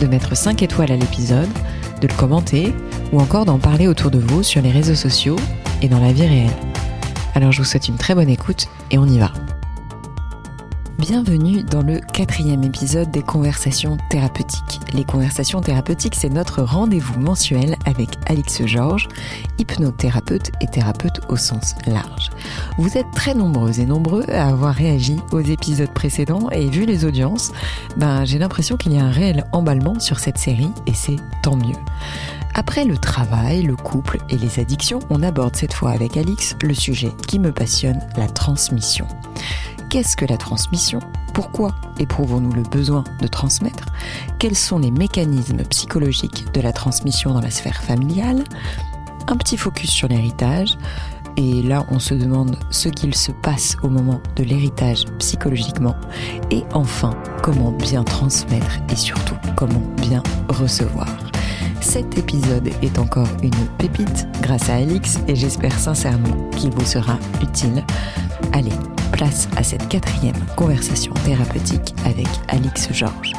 de mettre 5 étoiles à l'épisode, de le commenter ou encore d'en parler autour de vous sur les réseaux sociaux et dans la vie réelle. Alors je vous souhaite une très bonne écoute et on y va. Bienvenue dans le quatrième épisode des conversations thérapeutiques. Les conversations thérapeutiques, c'est notre rendez-vous mensuel avec Alix Georges, hypnothérapeute et thérapeute au sens large. Vous êtes très nombreuses et nombreux à avoir réagi aux épisodes précédents et vu les audiences, ben, j'ai l'impression qu'il y a un réel emballement sur cette série et c'est tant mieux. Après le travail, le couple et les addictions, on aborde cette fois avec Alix le sujet qui me passionne, la transmission. Qu'est-ce que la transmission? Pourquoi éprouvons-nous le besoin de transmettre? Quels sont les mécanismes psychologiques de la transmission dans la sphère familiale? Un petit focus sur l'héritage. Et là, on se demande ce qu'il se passe au moment de l'héritage psychologiquement. Et enfin, comment bien transmettre et surtout comment bien recevoir. Cet épisode est encore une pépite grâce à Alix et j'espère sincèrement qu'il vous sera utile. Allez, place à cette quatrième conversation thérapeutique avec Alix Georges.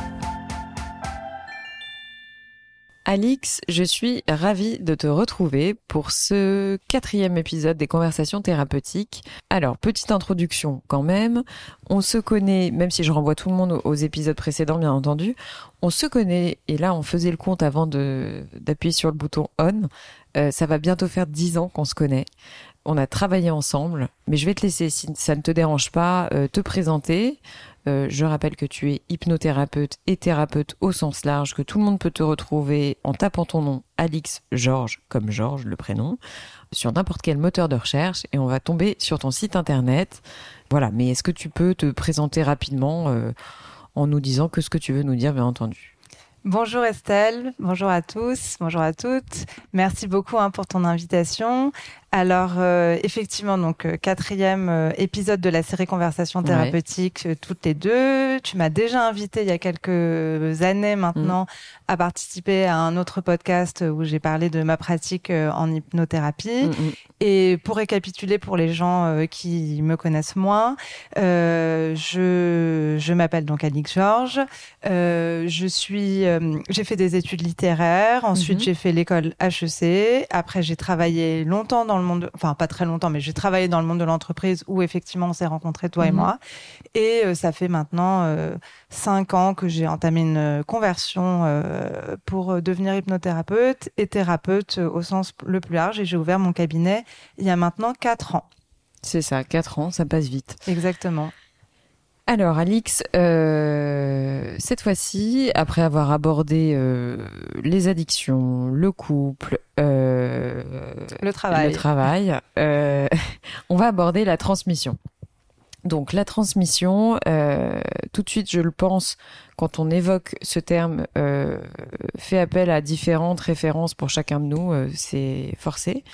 Alix, je suis ravie de te retrouver pour ce quatrième épisode des conversations thérapeutiques. Alors, petite introduction quand même. On se connaît, même si je renvoie tout le monde aux épisodes précédents, bien entendu, on se connaît, et là on faisait le compte avant d'appuyer sur le bouton on. Euh, ça va bientôt faire dix ans qu'on se connaît on a travaillé ensemble, mais je vais te laisser, si ça ne te dérange pas, euh, te présenter. Euh, je rappelle que tu es hypnothérapeute et thérapeute au sens large, que tout le monde peut te retrouver en tapant ton nom, Alix Georges, comme Georges, le prénom, sur n'importe quel moteur de recherche, et on va tomber sur ton site internet. Voilà, mais est-ce que tu peux te présenter rapidement euh, en nous disant que ce que tu veux nous dire, bien entendu? Bonjour Estelle, bonjour à tous, bonjour à toutes. Merci beaucoup hein, pour ton invitation. Alors euh, effectivement, donc euh, quatrième euh, épisode de la série Conversations thérapeutiques toutes les deux. Tu m'as déjà invité il y a quelques années maintenant à participer à un autre podcast où j'ai parlé de ma pratique en hypnothérapie. Mm, mm. Et pour récapituler pour les gens qui me connaissent moins, je, je m'appelle donc Alix Georges. je suis, j'ai fait des études littéraires. Ensuite, mm-hmm. j'ai fait l'école HEC. Après, j'ai travaillé longtemps dans le monde, enfin pas très longtemps, mais j'ai travaillé dans le monde de l'entreprise où effectivement on s'est rencontrés toi et mhm. moi. Et euh, ça fait maintenant euh, cinq ans que j'ai entamé une euh, conversion pour devenir hypnothérapeute et thérapeute au sens le plus large. Et j'ai ouvert mon cabinet il y a maintenant quatre ans. C'est ça, quatre ans, ça passe vite. Exactement. Alors Alix, euh, cette fois-ci, après avoir abordé euh, les addictions, le couple, euh, le travail, le travail on va aborder la transmission. Donc la transmission, tout de suite, je le pense, quand on évoque ce terme, fait appel à différentes références pour chacun de nous, c'est forcé.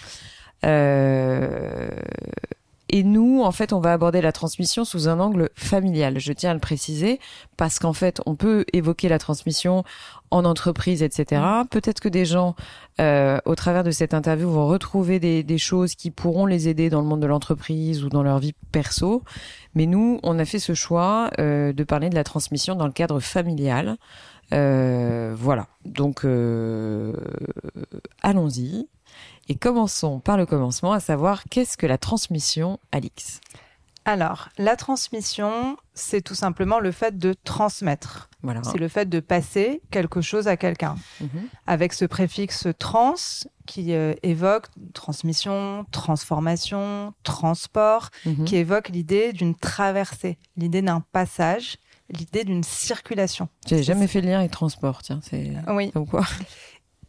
Et nous, en fait, on va aborder la transmission sous un angle familial. Je tiens à le préciser parce qu'en fait, on peut évoquer la transmission en entreprise, etc. Mm. Peut-être que des gens, euh, au travers de cette interview, vont retrouver des, des, choses qui pourront les aider dans le monde de l'entreprise ou dans leur vie perso. Mais nous, on a fait ce choix euh, de parler de la transmission dans le cadre familial. Euh, voilà. Donc, euh, allons-y. Et commençons par le commencement, à savoir qu'est-ce que la transmission, Alix? Alors, la transmission, c'est tout simplement le fait de transmettre. Voilà. C'est le fait de passer quelque chose à quelqu'un. Mhm. Avec ce préfixe trans qui euh, évoque transmission, transformation, transport, mhm. qui évoque l'idée d'une traversée, l'idée d'un passage, l'idée d'une circulation. J'ai jamais fait le lien avec transport, tiens, c'est oui. comme quoi.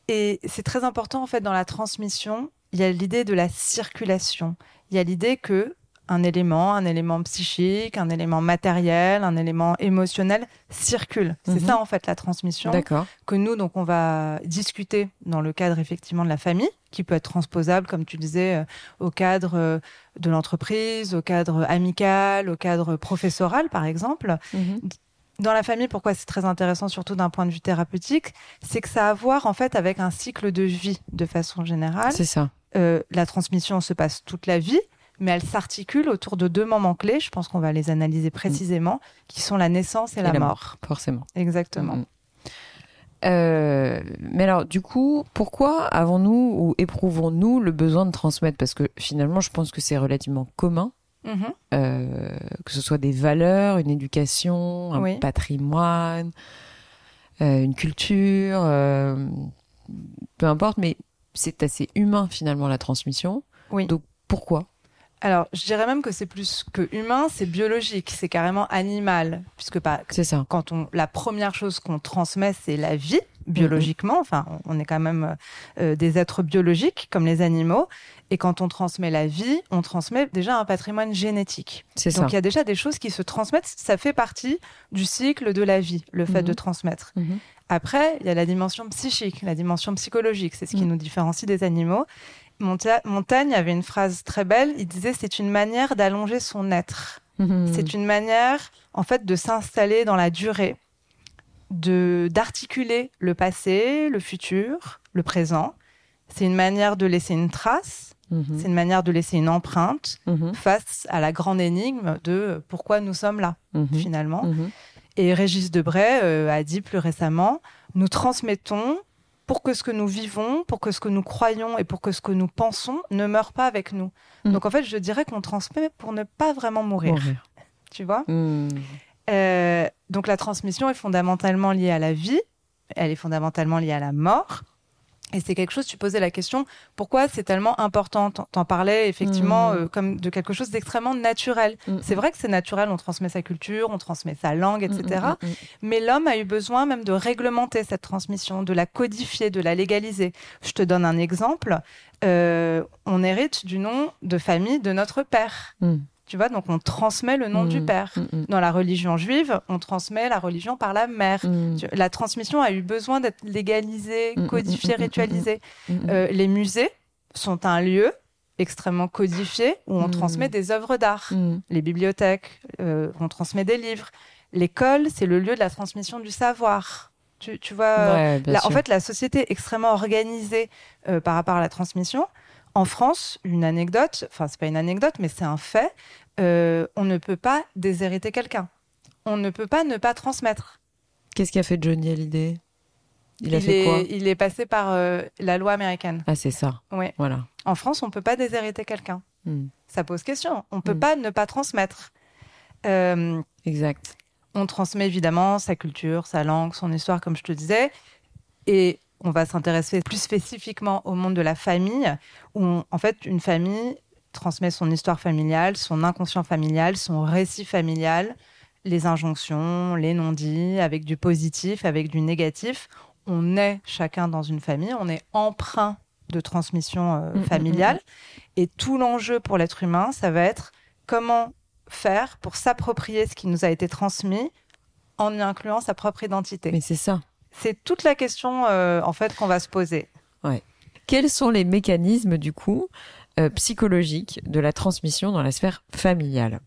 Et c'est très important en fait dans la transmission. Il y a l'idée de la circulation. Il y a l'idée que un élément, un élément psychique, un élément matériel, un élément émotionnel circule. C'est Mhm. ça en fait la transmission D'accord. que nous donc on va discuter dans le cadre effectivement de la famille, qui peut être transposable comme tu disais euh, au cadre euh, de l'entreprise, au cadre amical, au cadre professoral par exemple. Mhm. Dans la famille, pourquoi c'est très intéressant, surtout d'un point de vue thérapeutique, c'est que ça a à voir en fait avec un cycle de vie de façon générale. C'est ça. Euh, la transmission se passe toute la vie, mais elle s'articule autour de deux moments clés. Je pense qu'on va les analyser précisément, qui sont la naissance et, la, la mort. Forcément. Exactement. Mhm. Euh, mais alors, du coup, pourquoi avons-nous ou éprouvons-nous le besoin de transmettre? Parce que finalement, je pense que c'est relativement commun, Mhm. euh, que ce soit des valeurs, une éducation, un Oui. patrimoine, euh, une culture, euh, peu importe, mais c'est assez humain finalement la transmission. Oui. Donc pourquoi? Alors, je dirais même que c'est plus que humain, c'est biologique, c'est carrément animal, puisque pas, C'est ça. quand on, la première chose qu'on transmet, c'est la vie, biologiquement. Enfin, on est quand même euh, des êtres biologiques, comme les animaux. Et quand on transmet la vie, on transmet déjà un patrimoine génétique. C'est. Donc, il y a déjà des choses qui se transmettent. Ça fait partie du cycle de la vie, le fait de transmettre. Mhm. Après, il y a la dimension psychique, la dimension psychologique. C'est ce qui Mm. nous différencie des animaux. Monta- Montaigne avait une phrase très belle. Il disait c'est une manière d'allonger son être. C'est une manière, en fait, de s'installer dans la durée, de d'articuler le passé, le futur, le présent. C'est une manière de laisser une trace. Mhm. C'est une manière de laisser une empreinte Mhm. face à la grande énigme de pourquoi nous sommes là Mhm. finalement. Et Régis Debray euh, a dit plus récemment, nous transmettons pour que ce que nous vivons, pour que ce que nous croyons et pour que ce que nous pensons ne meure pas avec nous. Donc en fait, je dirais qu'on transmet pour ne pas vraiment mourir, Mourir. tu vois? Euh, Donc la transmission est fondamentalement liée à la vie, elle est fondamentalement liée à la mort. Et c'est quelque chose, tu posais la question, pourquoi c'est tellement important? T'en parlais effectivement Mm. euh, comme de quelque chose d'extrêmement naturel. Mhm. C'est vrai que c'est naturel, on transmet sa culture, on transmet sa langue, etc. Mais l'homme a eu besoin même de réglementer cette transmission, de la codifier, de la légaliser. Je te donne un exemple. Euh, on hérite du nom de famille de notre père. Tu vois, donc on transmet le nom du Mhm. père. Mhm. Dans la religion juive, on transmet la religion par la mère. La transmission a eu besoin d'être légalisée, codifiée, ritualisée. Euh, les musées sont un lieu extrêmement codifié où on transmet des œuvres d'art les bibliothèques, euh, on transmet des livres. L'école, c'est le lieu de la transmission du savoir. Tu, tu vois, Ouais, là, en fait, la société est extrêmement organisée euh, par rapport à la transmission. En France, une anecdote, enfin, c'est pas une anecdote, mais c'est un fait, euh, on ne peut pas déshériter quelqu'un. On ne peut pas ne pas transmettre. Qu'est-ce qu'a fait Johnny Hallyday? Il a fait est, quoi? il est passé par euh, la loi américaine. Ah, c'est ça. Ouais. Voilà. En France, on peut pas déshériter quelqu'un. Mhm. Ça pose question. On peut Mm. pas ne pas transmettre. Euh, Exact. On transmet évidemment sa culture, sa langue, son histoire, comme je te disais. Et on va s'intéresser plus spécifiquement au monde de la famille, où on- en fait une famille transmet son histoire familiale, son inconscient familial, son récit familial, les injonctions, les non-dits, avec du positif, avec du négatif. On est chacun dans une famille, on est emprunt de transmission euh, Mm, mm, familiale. Et tout l'enjeu pour l'être humain, ça va être comment faire pour s'approprier ce qui nous a été transmis en y incluant sa propre identité. Mais c'est ça. C'est toute la question euh, en fait qu'on va se poser. Quels sont les mécanismes, du coup, euh, psychologiques de la transmission dans la sphère familiale?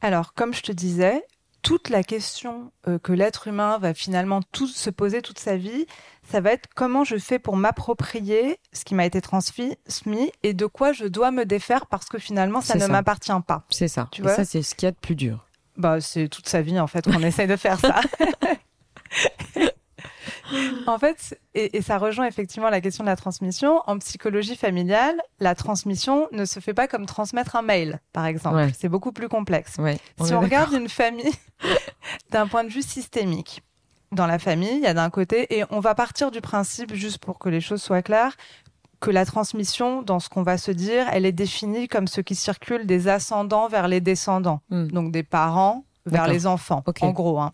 Alors, comme je te disais, toute la question euh, que l'être humain va finalement tout se poser toute sa vie, ça va être comment je fais pour m'approprier ce qui m'a été transmis et de quoi je dois me défaire parce que finalement ça ne m'appartient pas. C'est ça. Tu Et vois? ça, c'est ce qu'il y a de plus dur. Bah, c'est toute sa vie en fait qu'on essaye de faire ça. en fait, et, et ça rejoint effectivement la question de la transmission. En psychologie familiale, la transmission ne se fait pas comme transmettre un mail, par exemple. Ouais. C'est beaucoup plus complexe. Ouais. si on regarde une famille d'un point de vue systémique, dans la famille, il y a d'un côté, et on va partir du principe, juste pour que les choses soient claires, que la transmission, dans ce qu'on va se dire, elle est définie comme ce qui circule des ascendants vers les descendants, Hmm. donc des parents vers les enfants, en gros. hein.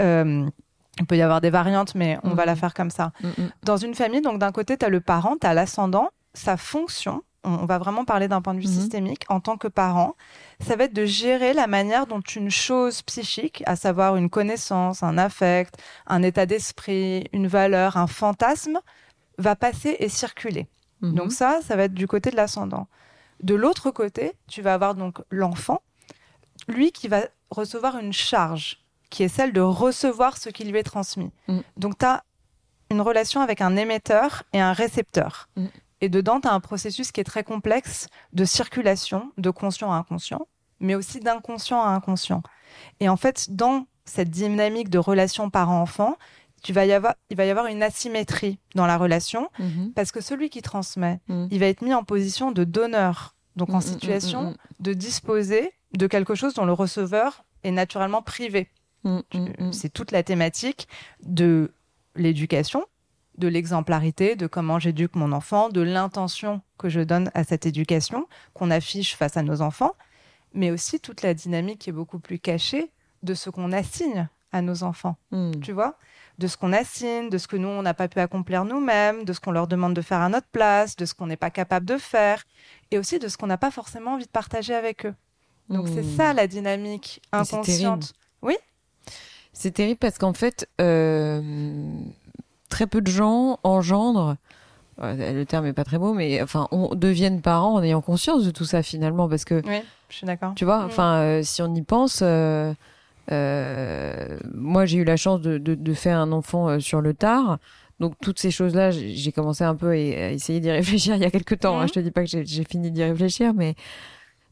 Euh, il peut y avoir des variantes, mais on va la faire comme ça. Dans une famille, donc d'un côté, tu as le parent, tu as l'ascendant. Sa fonction, on, va vraiment parler d'un point de vue Mhm. systémique, en tant que parent, ça va être de gérer la manière dont une chose psychique, à savoir une connaissance, un affect, un état d'esprit, une valeur, un fantasme, va passer et circuler. Mhm. Donc ça, ça va être du côté de l'ascendant. De l'autre côté, tu vas avoir donc l'enfant, lui qui va recevoir une charge, qui est celle de recevoir ce qui lui est transmis. Mm. Donc tu as une relation avec un émetteur et un récepteur. Mm. Et dedans, tu as un processus qui est très complexe de circulation, de conscient à inconscient, mais aussi d'inconscient à inconscient. Et en fait, dans cette dynamique de relation parent-enfant, tu vas y avoir, il va y avoir une asymétrie dans la relation Mhm. parce que celui qui transmet, Mm. il va être mis en position de donneur, donc en situation de disposer de quelque chose dont le receveur est naturellement privé. Mm, mm, mm. C'est toute la thématique de l'éducation, de l'exemplarité, de comment j'éduque mon enfant, de l'intention que je donne à cette éducation, qu'on affiche face à nos enfants, mais aussi toute la dynamique qui est beaucoup plus cachée de ce qu'on assigne à nos enfants tu vois, de ce qu'on assigne, de ce que nous, on n'a pas pu accomplir nous-mêmes, de ce qu'on leur demande de faire à notre place, de ce qu'on n'est pas capable de faire, et aussi de ce qu'on n'a pas forcément envie de partager avec eux. Donc c'est ça la dynamique inconsciente. C'est terrible parce qu'en fait, euh, très peu de gens engendrent. euh, Le terme est pas très beau, mais enfin, on deviennent parents en ayant conscience de tout ça finalement, parce que Oui, je suis d'accord. tu vois, Mm. enfin, euh, si on y pense, euh, moi j'ai eu la chance de, de, de faire un enfant sur le tard. Donc toutes ces choses-là, j'ai commencé un peu à, essayer d'y réfléchir il y a quelques temps. hein. Mhm. Je te dis pas que j'ai j'ai fini d'y réfléchir, mais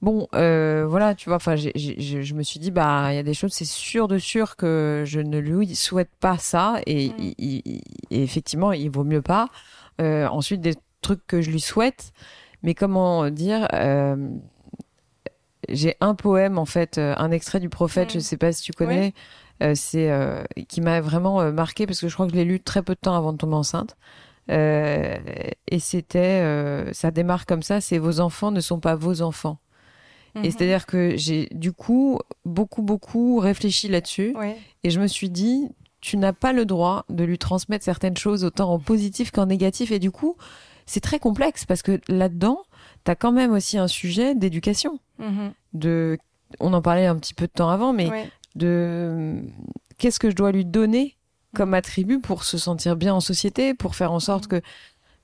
bon, euh, voilà, tu vois. Enfin, je me suis dit, bah, il y a des choses, c'est sûr de sûr que je ne lui souhaite pas ça, et, il- il- il- et effectivement, il vaut mieux pas. Euh, ensuite, des trucs que je lui souhaite, mais comment dire euh, J'ai un poème en fait, un extrait du prophète, je sais pas si tu connais, c'est qui m'a vraiment marqué parce que je crois que je l'ai lu très peu de temps avant de tomber enceinte. Euh, et c'était, euh, ça démarre comme ça, c'est vos enfants ne sont pas vos enfants. Mhm. Et c'est-à-dire que j'ai du coup beaucoup beaucoup réfléchi là-dessus Oui, et je me suis dit tu n'as pas le droit de lui transmettre certaines choses autant en positif qu'en négatif et du coup c'est très complexe parce que là-dedans tu as quand même aussi un sujet d'éducation Mhm. de on en parlait un petit peu de temps avant mais Oui. de qu'est-ce que je dois lui donner comme attribut pour se sentir bien en société pour faire en sorte que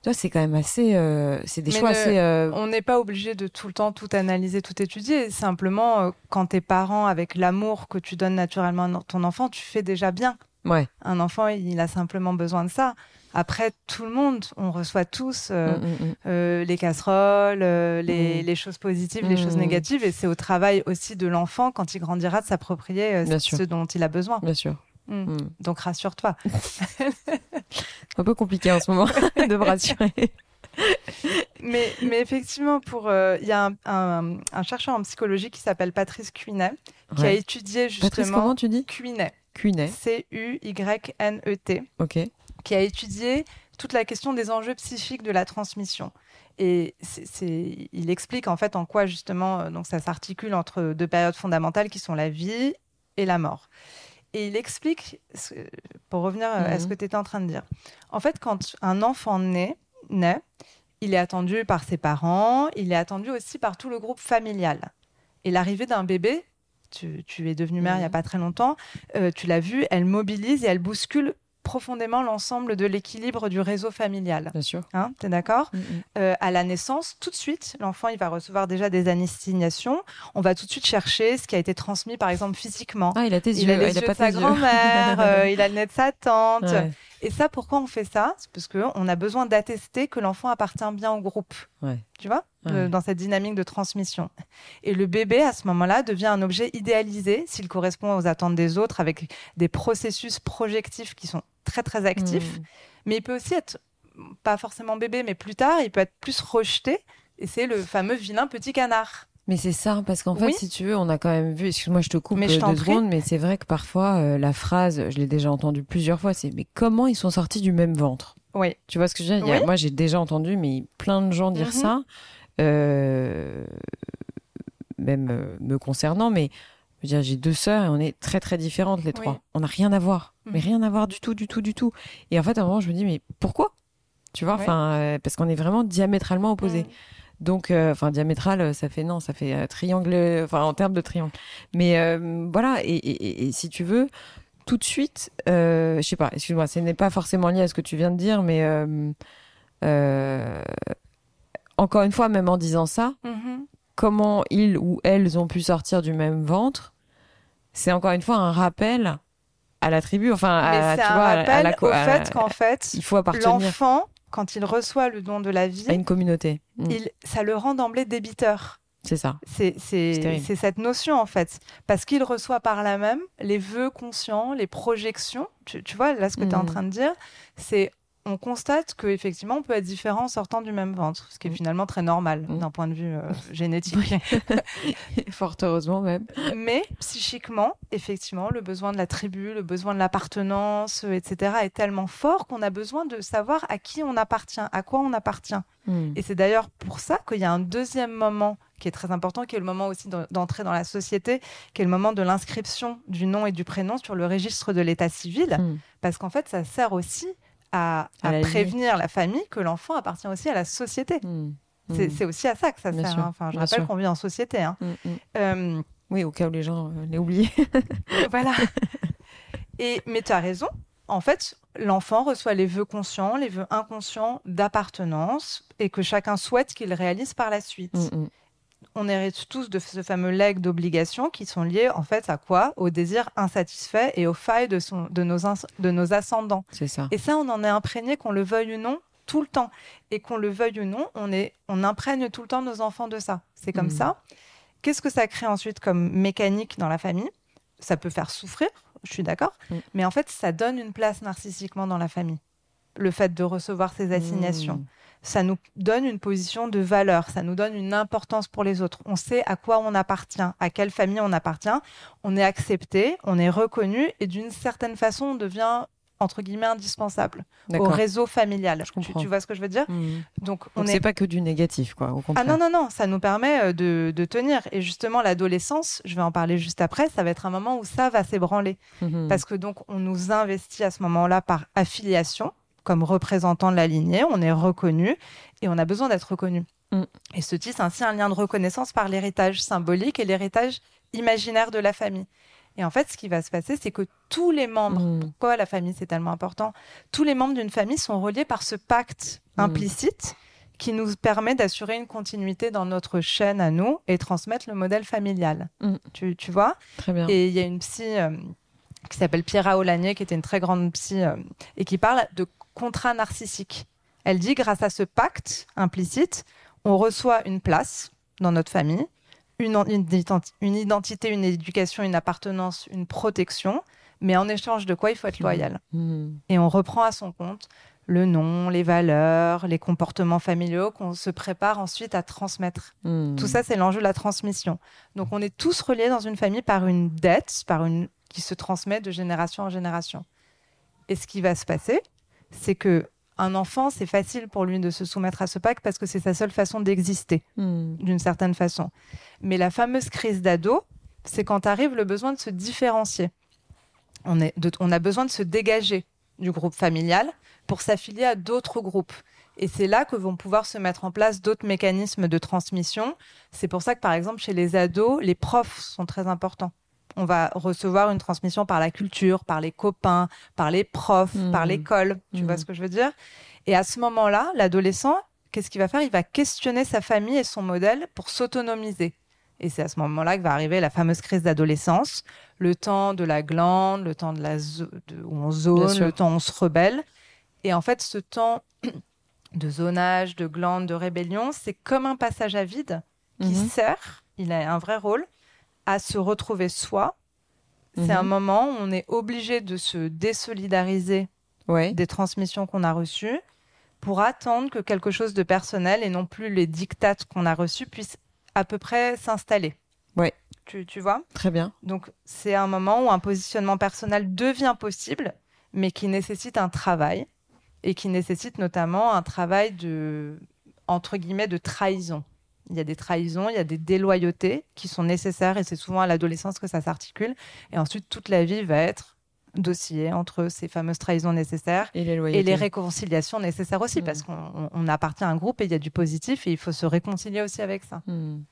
tu vois c'est quand même assez euh, c'est des Mais choix le- assez euh, On n'est pas obligé de tout le temps tout analyser, tout étudier. Simplement, euh, quand t'es parent, avec l'amour que tu donnes naturellement à ton enfant, tu fais déjà bien. ouais Un enfant, il a simplement besoin de ça. Après, tout le monde, on reçoit tous euh, Mm, mm, mm. euh, les casseroles, euh, les, les choses positives, les choses négatives. Et c'est au travail aussi de l'enfant, quand il grandira, de s'approprier ce sûr. dont il a besoin. bien sûr. Donc rassure-toi. un peu compliqué en ce moment de me rassurer. Mais, mais effectivement, pour euh, il y a un, un- un chercheur en psychologie qui s'appelle Patrice Cuinet, qui a étudié Patrice justement comment tu dis? Cuinet, Cuinet. C-U-Y-N-E-T, ok. Qui a étudié toute la question des enjeux psychiques de la transmission. Et c'est, c'est- il explique en fait en quoi justement euh, donc ça s'articule entre deux périodes fondamentales qui sont la vie et la mort. Et il explique, ce- pour revenir à ce Mhm. que tu étais en train de dire, en fait quand un enfant naît, naît, il est attendu par ses parents, il est attendu aussi par tout le groupe familial. Et l'arrivée d'un bébé, tu, tu es devenue mère il n'y a Mhm. pas très longtemps, euh, tu l'as vu, elle mobilise et elle bouscule profondément l'ensemble de l'équilibre du réseau familial. bien sûr Hein, T'es d'accord Mm, mm. Euh, À la naissance, tout de suite, l'enfant il va recevoir déjà des annestignations. On va tout de suite chercher ce qui a été transmis, par exemple physiquement. ah il a tes il yeux a les Ah, yeux a pas de sa grand-mère, euh, il a le nez de sa tante. Ouais. Et ça, pourquoi on fait ça? C'est parce qu'on a besoin d'attester que l'enfant appartient bien au groupe. Ouais. Tu vois? Ouais. Euh, Dans cette dynamique de transmission. Et le bébé, à ce moment-là, devient un objet idéalisé s'il correspond aux attentes des autres avec des processus projectifs qui sont très, très actifs. Mm. Mais il peut aussi être, pas forcément bébé, mais plus tard, il peut être plus rejeté. Et c'est le fameux vilain petit canard. Mais c'est ça, parce qu'en fait, Oui. si tu veux, on a quand même vu, excuse-moi, je te coupe Mais je euh, deux secondes, mais c'est vrai que parfois, euh, la phrase, je l'ai déjà entendue plusieurs fois, c'est mais comment ils sont sortis du même ventre? Oui. Tu vois ce que je veux dire? Oui. Moi, j'ai déjà entendu, mais plein de gens dire Mhm. ça, même euh, me concernant, mais j'ai deux sœurs et on est très très différentes les trois. On n'a rien à voir, mais Mhm. rien à voir du tout, du tout, du tout. Et en fait, à un moment, je me dis mais pourquoi? Tu vois, euh, parce qu'on est vraiment diamétralement opposés. Donc, euh, enfin, diamétral, ça fait non, ça fait euh, triangle, enfin, en termes de triangle. Mais euh, voilà, et, et, et, si tu veux, tout de suite, je sais pas, excuse-moi, ce n'est pas forcément lié à ce que tu viens de dire, mais encore une fois, même en disant ça, mm-hmm. comment ils ou elles ont pu sortir du même ventre, c'est encore une fois un rappel à la tribu, enfin, à, tu vois, à la, au fait qu'en fait, il faut appartenir. L'enfant quand il reçoit le don de la vie, à une communauté, mm. il, ça le rend d'emblée débiteur. C'est ça. C'est cette notion en fait, parce qu'il reçoit par là même les vœux conscients, les projections. Tu, vois là ce que tu es en mm. train de dire, c'est on constate qu'effectivement, on peut être différent en sortant du même ventre, ce qui est mm. finalement très normal mm. d'un point de vue euh, génétique. Fort heureusement même. Mais psychiquement, effectivement, le besoin de la tribu, le besoin de l'appartenance, euh, etc., est tellement fort qu'on a besoin de savoir à qui on appartient, à quoi on appartient. Mm. Et c'est d'ailleurs pour ça qu'il y a un deuxième moment qui est très important, qui est le moment aussi d'entrer dans la société, qui est le moment de l'inscription du nom et du prénom sur le registre de l'état civil, parce qu'en fait, ça sert aussi à, prévenir la famille que l'enfant appartient aussi à la société. Hmm. Hmm. C'est aussi à ça que ça sert. Hein. Enfin, je rappelle qu'on vit en société. Hein. Hmm, euh, oui, au cas où les gens euh, l'aient oublié. voilà. Et, mais tu as raison. En fait, l'enfant reçoit les vœux conscients, les vœux inconscients d'appartenance et que chacun souhaite qu'il réalise par la suite on hérite tous de ce fameux leg d'obligations qui sont liés en fait à quoi? Au désir insatisfait et aux failles de, de, nos, de nos ascendants. C'est ça. Et ça, on en est imprégné, qu'on le veuille ou non, tout le temps. Et qu'on le veuille ou non, on, est, on imprègne tout le temps nos enfants de ça. C'est comme mm. ça. Qu'est-ce que ça crée ensuite comme mécanique dans la famille? Ça peut faire souffrir, je suis d'accord, mm. mais en fait, ça donne une place narcissiquement dans la famille. Le fait de recevoir ces assignations. Mm ça nous donne une position de valeur, ça nous donne une importance pour les autres. On sait à quoi on appartient, à quelle famille on appartient. On est accepté, on est reconnu et d'une certaine façon, on devient entre guillemets indispensable au réseau familial. Tu, tu, vois ce que je veux dire? Mmh. Donc, on n'est pas que du négatif, quoi. Au ah non non non, ça nous permet euh, de, de tenir. Et justement, l'adolescence, je vais en parler juste après, ça va être un moment où ça va s'ébranler mmh. parce que donc on nous investit à ce moment-là par affiliation comme représentant de la lignée, on est reconnu et on a besoin d'être reconnu. Mm. Et ce tisse ainsi un lien de reconnaissance par l'héritage symbolique et l'héritage imaginaire de la famille. Et en fait, ce qui va se passer, c'est que tous les membres, mm. pourquoi la famille c'est tellement important, tous les membres d'une famille sont reliés par ce pacte mm. implicite qui nous permet d'assurer une continuité dans notre chaîne à nous et transmettre le modèle familial. Tu, tu, vois? Très bien. Et il y a une psy euh, qui s'appelle Pierre Olanier, qui était une très grande psy, euh, et qui parle de contrat narcissique. Elle dit, grâce à ce pacte implicite, on reçoit une place dans notre famille, une, une, identité, une éducation, une appartenance, une protection, mais en échange de quoi il faut être loyal. Mmh. Et on reprend à son compte le nom, les valeurs, les comportements familiaux qu'on se prépare ensuite à transmettre. Mmh. Tout ça, c'est l'enjeu de la transmission. Donc, on est tous reliés dans une famille par une dette, par une qui se transmet de génération en génération. Et ce qui va se passer, c'est que un enfant, c'est facile pour lui de se soumettre à ce pacte parce que c'est sa seule façon d'exister, hmm. d'une certaine façon. Mais la fameuse crise d'ado, c'est quand arrive le besoin de se différencier. On, est on a besoin de se dégager du groupe familial pour s'affilier à d'autres groupes. Et c'est là que vont pouvoir se mettre en place d'autres mécanismes de transmission. C'est pour ça que, par exemple, chez les ados, les profs sont très importants on va recevoir une transmission par la culture, par les copains, par les profs, par mmh. l'école. Tu vois mmh. ce que je veux dire? Et à ce moment-là, l'adolescent, qu'est-ce qu'il va faire? Il va questionner sa famille et son modèle pour s'autonomiser. Et c'est à ce moment-là que va arriver la fameuse crise d'adolescence, le temps de la glande, le temps de la où on zone, le temps où on se rebelle. Et en fait, ce temps de zonage, de glande, de rébellion, c'est comme un passage à vide qui mmh. sert, il a un vrai rôle, à se retrouver soi. C'est un mhm. moment où on est obligé de se désolidariser des transmissions qu'on a reçues pour attendre que quelque chose de personnel et non plus les dictates qu'on a reçus puissent à peu près s'installer. Ouais. Tu, tu, vois? Très bien. Donc, c'est un moment où un positionnement personnel devient possible, mais qui nécessite un travail et qui nécessite notamment un travail de, entre guillemets, de trahison il y a des trahisons, il y a des déloyautés qui sont nécessaires et c'est souvent à l'adolescence que ça s'articule. Et ensuite, toute la vie va être d'osciller entre ces fameuses trahisons nécessaires et les, et les réconciliations nécessaires aussi, parce Mm. qu'on on appartient à un groupe et il y a du positif et il faut se réconcilier aussi avec ça. Hmm.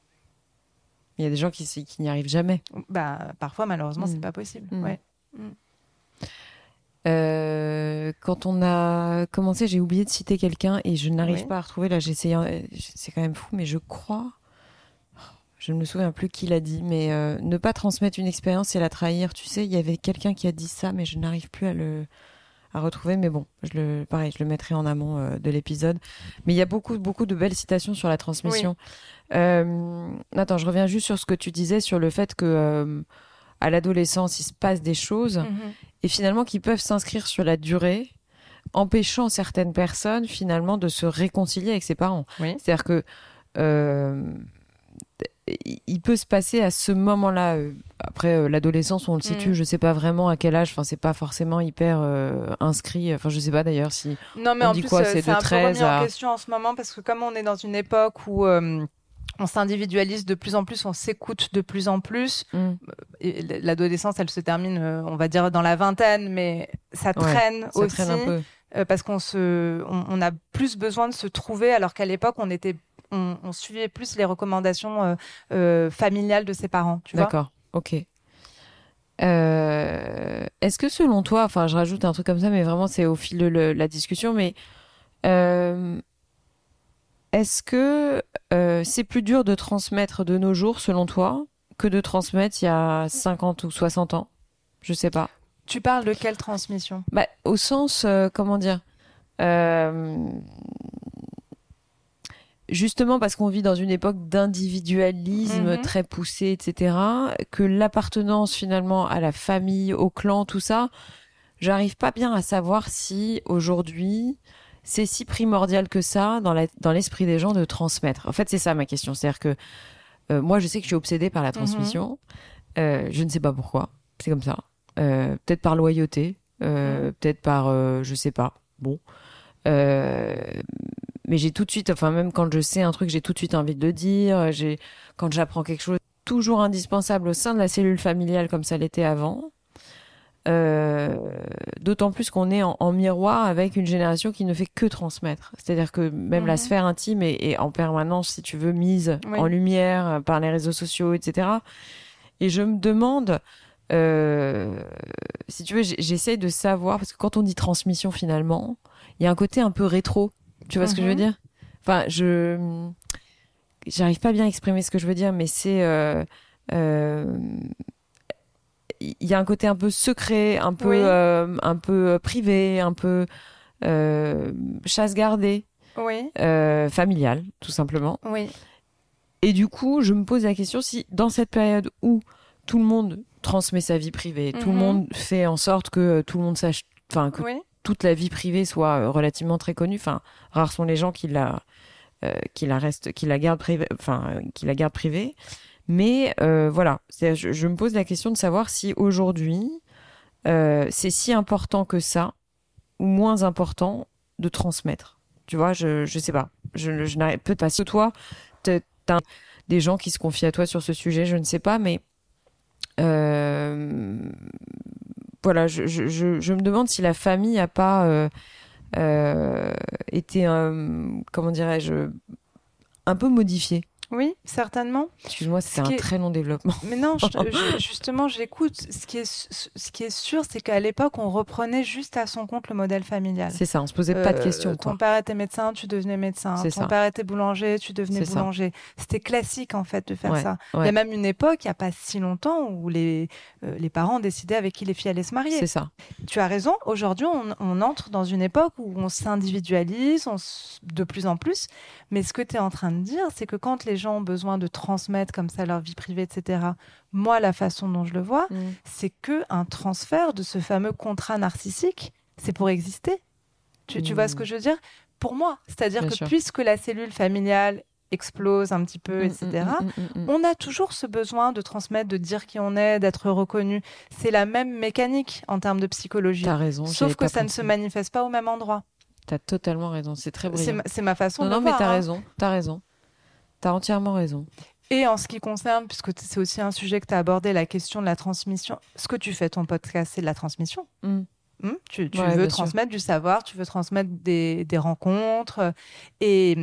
Il y a des gens qui, n'y arrivent jamais. Bah, parfois, malheureusement, Mm. c'est pas possible. Mm. Ouais. Euh, quand on a commencé, j'ai oublié de citer quelqu'un et je n'arrive pas à retrouver. Là, essayé. euh, C'est quand même fou, mais je crois. Je ne me souviens plus qui l'a dit, mais euh, ne pas transmettre une expérience, c'est la trahir. Tu sais, il y avait quelqu'un qui a dit ça, mais je n'arrive plus à le à retrouver. Mais bon, je le, pareil, je le mettrai en amont euh, de l'épisode. Mais il y a beaucoup, beaucoup de belles citations sur la transmission. Euh, attends, je reviens juste sur ce que tu disais sur le fait que euh, à l'adolescence, il se passe des choses Mhm. Et finalement qui peuvent s'inscrire sur la durée, empêchant certaines personnes finalement de se réconcilier avec ses parents. Oui. C'est-à-dire que euh, il peut se passer à ce moment-là. euh, Après euh, l'adolescence, on le situe, Mm. je sais pas vraiment à quel âge. Enfin, c'est pas forcément hyper inscrit. Enfin, je sais pas d'ailleurs si. Non, mais On en dit plus, quoi, c'est de un peu remis 13 à- en question en ce moment parce que comme on est dans une époque où on s'individualise de plus en plus, on s'écoute de plus en plus. Mm. Et l'adolescence, elle se termine, euh, on va dire, dans la vingtaine, mais ça Ouais, traîne Ça aussi traîne un peu. euh, parce qu'on se, on, on a plus besoin de se trouver, alors qu'à l'époque, on était, on, on suivait plus les recommandations euh, euh, familiales de ses parents. D'accord. Ok. Euh, Est-ce que selon toi, enfin, je rajoute un truc comme ça, mais vraiment c'est au fil de le- la discussion, mais euh, est-ce que euh, c'est plus dur de transmettre de nos jours, selon toi, que de transmettre il y a 50 ou 60 ans? Je sais pas. Tu parles de quelle transmission? Bah, au sens, euh, comment dire euh, Justement parce qu'on vit dans une époque d'individualisme Mhm. très poussé, etc., que l'appartenance finalement à la famille, au clan, tout ça, j'arrive pas bien à savoir si aujourd'hui c'est si primordial que ça dans la- dans l'esprit des gens de transmettre. En fait, c'est ça ma question. C'est-à-dire que euh, moi, je sais que je suis obsédée par la transmission. Euh, je ne sais pas pourquoi. C'est comme ça. Euh, peut-être par loyauté, euh, peut-être par, je sais pas. Bon. Mais j'ai tout de suite, enfin même quand je sais un truc, j'ai tout de suite envie de le dire. J'ai, quand j'apprends quelque chose, toujours indispensable au sein de la cellule familiale comme ça l'était avant. Euh, D'autant plus qu'on est en, en miroir avec une génération qui ne fait que transmettre. C'est-à-dire que même la Mhm. sphère intime est, est en permanence, si tu veux, mise Oui. en lumière euh, par les réseaux sociaux, etc. Et je me demande, euh, si tu veux, j- j'essaye de savoir, parce que quand on dit transmission finalement, il y a un côté un peu rétro. Tu vois ce que je veux Mhm. dire? Enfin, je j'arrive pas bien à exprimer ce que je veux dire, mais c'est euh, euh, il y a un côté un peu secret, un peu Oui. euh, un peu privé, un peu euh, chasse gardée, Oui, euh, familiale, tout simplement. oui. Et du coup, je me pose la question si dans cette période où tout le monde transmet sa vie privée, tout le Mhm. monde fait en sorte que euh, tout le monde sache, enfin que Oui, toute la vie privée soit euh, relativement très connue. Enfin, rares sont les gens qui la, euh, qui la restent, qui la gardent privée, enfin, euh, qui la gardent privée. Mais euh, voilà, je, je me pose la question de savoir si aujourd'hui euh, c'est si important que ça ou moins important de transmettre. Tu vois, je je sais pas. Je, je n'arrive peut-être pas. Si toi, t'as des gens qui se confient à toi sur ce sujet, je ne sais pas, mais euh, voilà, je, je, me demande si la famille a pas été, comment dirais-je, un peu modifiée. Oui, certainement. Excuse-moi, c'est Ce un est- très long développement. Mais non, je- je- justement, j'écoute. Ce qui est, ce qui est sûr, c'est qu'à l'époque, on reprenait juste à son compte le modèle familial. C'est ça, on se posait pas de Euh, questions. Ton Quoi. père était médecin, tu devenais médecin. Ton ça. père était boulanger, tu devenais boulanger. C'était classique en fait de faire Ouais, ça. Il y a même une époque, il n'y a pas si longtemps, où les, euh, les parents décidaient avec qui les filles allaient se marier. C'est ça. Tu as raison. Aujourd'hui, on, on entre dans une époque où on s'individualise on de plus en plus. Mais ce que tu es en train de dire, c'est que quand les gens ont besoin de transmettre comme ça leur vie privée, etc., moi, la façon dont je le vois, c'est que un transfert de ce fameux contrat narcissique, c'est pour exister. Tu, tu vois ce que je veux dire? Pour moi, c'est-à-dire Mm. Que sûr. puisque la cellule familiale explose un petit peu, Mm, etc., mm, mm, mm, mm. on a toujours ce besoin de transmettre, de dire qui on est, d'être reconnu. C'est la même mécanique en termes de psychologie. T'as raison. Sauf que ça ne se manifeste pas au même endroit. T'as totalement raison. C'est très C'est brillant. ma, c'est ma façon Non, de non, mais voir, t'as hein. raison. T'as raison. T'as entièrement raison. Et en ce qui concerne, puisque c'est aussi un sujet que tu as abordé, la question de la transmission, ce que tu fais ton podcast, c'est de la transmission. Mm. Hmm tu, tu veux transmettre du savoir, tu veux transmettre des, des, rencontres. Et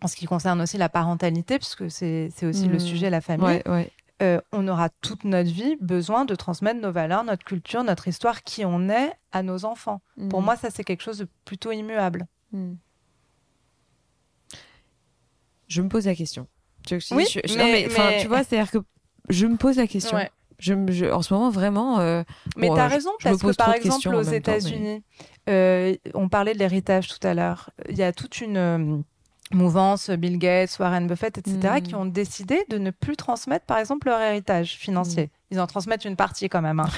en ce qui concerne aussi la parentalité, puisque c'est aussi le Mm. sujet, la famille, Ouais, ouais. Euh, on aura toute notre vie besoin de transmettre nos valeurs, notre culture, notre histoire, qui on est à nos enfants. Pour Mm. moi, ça, c'est quelque chose de plutôt immuable. Mm. Je me pose la question. Je Oui, je- mais- non, mais, tu vois, c'est-à-dire que je me pose la question. Ouais. Je, en ce moment, vraiment. euh, Mais bon, tu as euh, raison, parce que par exemple, aux mais- États-Unis, euh, on parlait de l'héritage tout à l'heure. Il y a toute une mouvance, Bill Gates, Warren Buffett, etc., Mm. qui ont décidé de ne plus transmettre, par exemple, leur héritage financier. Mm. Ils en transmettent une partie quand même. hein.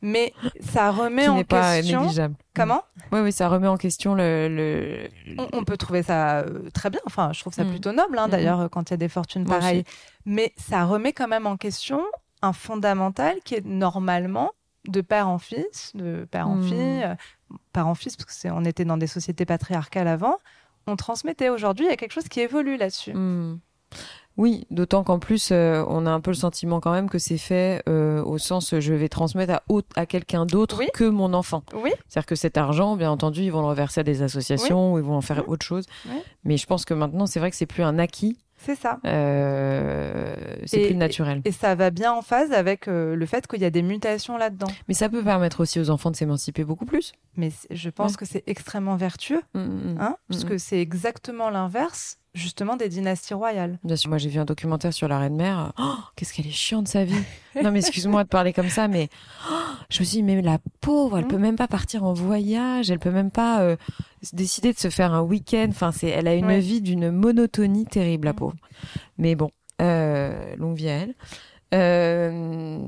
Mais ça remet qui en n'est pas question. négligeable. Comment? Oui, oui, ça remet en question le. le... on, on peut trouver ça euh, très bien. Enfin, je trouve ça plutôt noble, hein, d'ailleurs, euh, quand il y a des fortunes Moi pareilles. aussi. Mais ça remet quand même en question un fondamental qui est normalement de père en fils, de père en fille, euh, père en fils, parce que c'est, on était dans des sociétés patriarcales avant. On transmettait. Aujourd'hui, il y a quelque chose qui évolue là-dessus. Hmm. Oui, d'autant qu'en plus, euh, on a un peu le sentiment quand même que c'est fait euh, au sens je vais transmettre à, à quelqu'un d'autre Oui. que mon enfant. Oui, C'est-à-dire que cet argent, bien entendu, ils vont le reverser à des associations ou ils vont en faire Oui. autre chose. Mais je pense que maintenant, c'est vrai que c'est plus un acquis, c'est ça. euh, c'est plus naturel. Et ça va bien en phase avec euh, le fait qu'il y a des mutations là-dedans. Mais ça peut permettre aussi aux enfants de s'émanciper beaucoup plus. Mais je pense Ouais. que c'est extrêmement vertueux, Hmm, hmm, hmm. hein, puisque c'est exactement l'inverse, justement, des dynasties royales. Bien sûr, moi j'ai vu un documentaire sur la reine mère. Oh, Qu'est-ce qu'elle est chiante sa vie. Non mais excuse-moi de parler comme ça, mais oh, je me suis dit mais la pauvre, elle Mm. peut même pas partir en voyage, elle peut même pas euh, décider de se faire un week-end. Enfin c'est, elle a une Ouais. vie d'une monotonie terrible la pauvre. Mais bon, euh, longue vie à elle. Euh,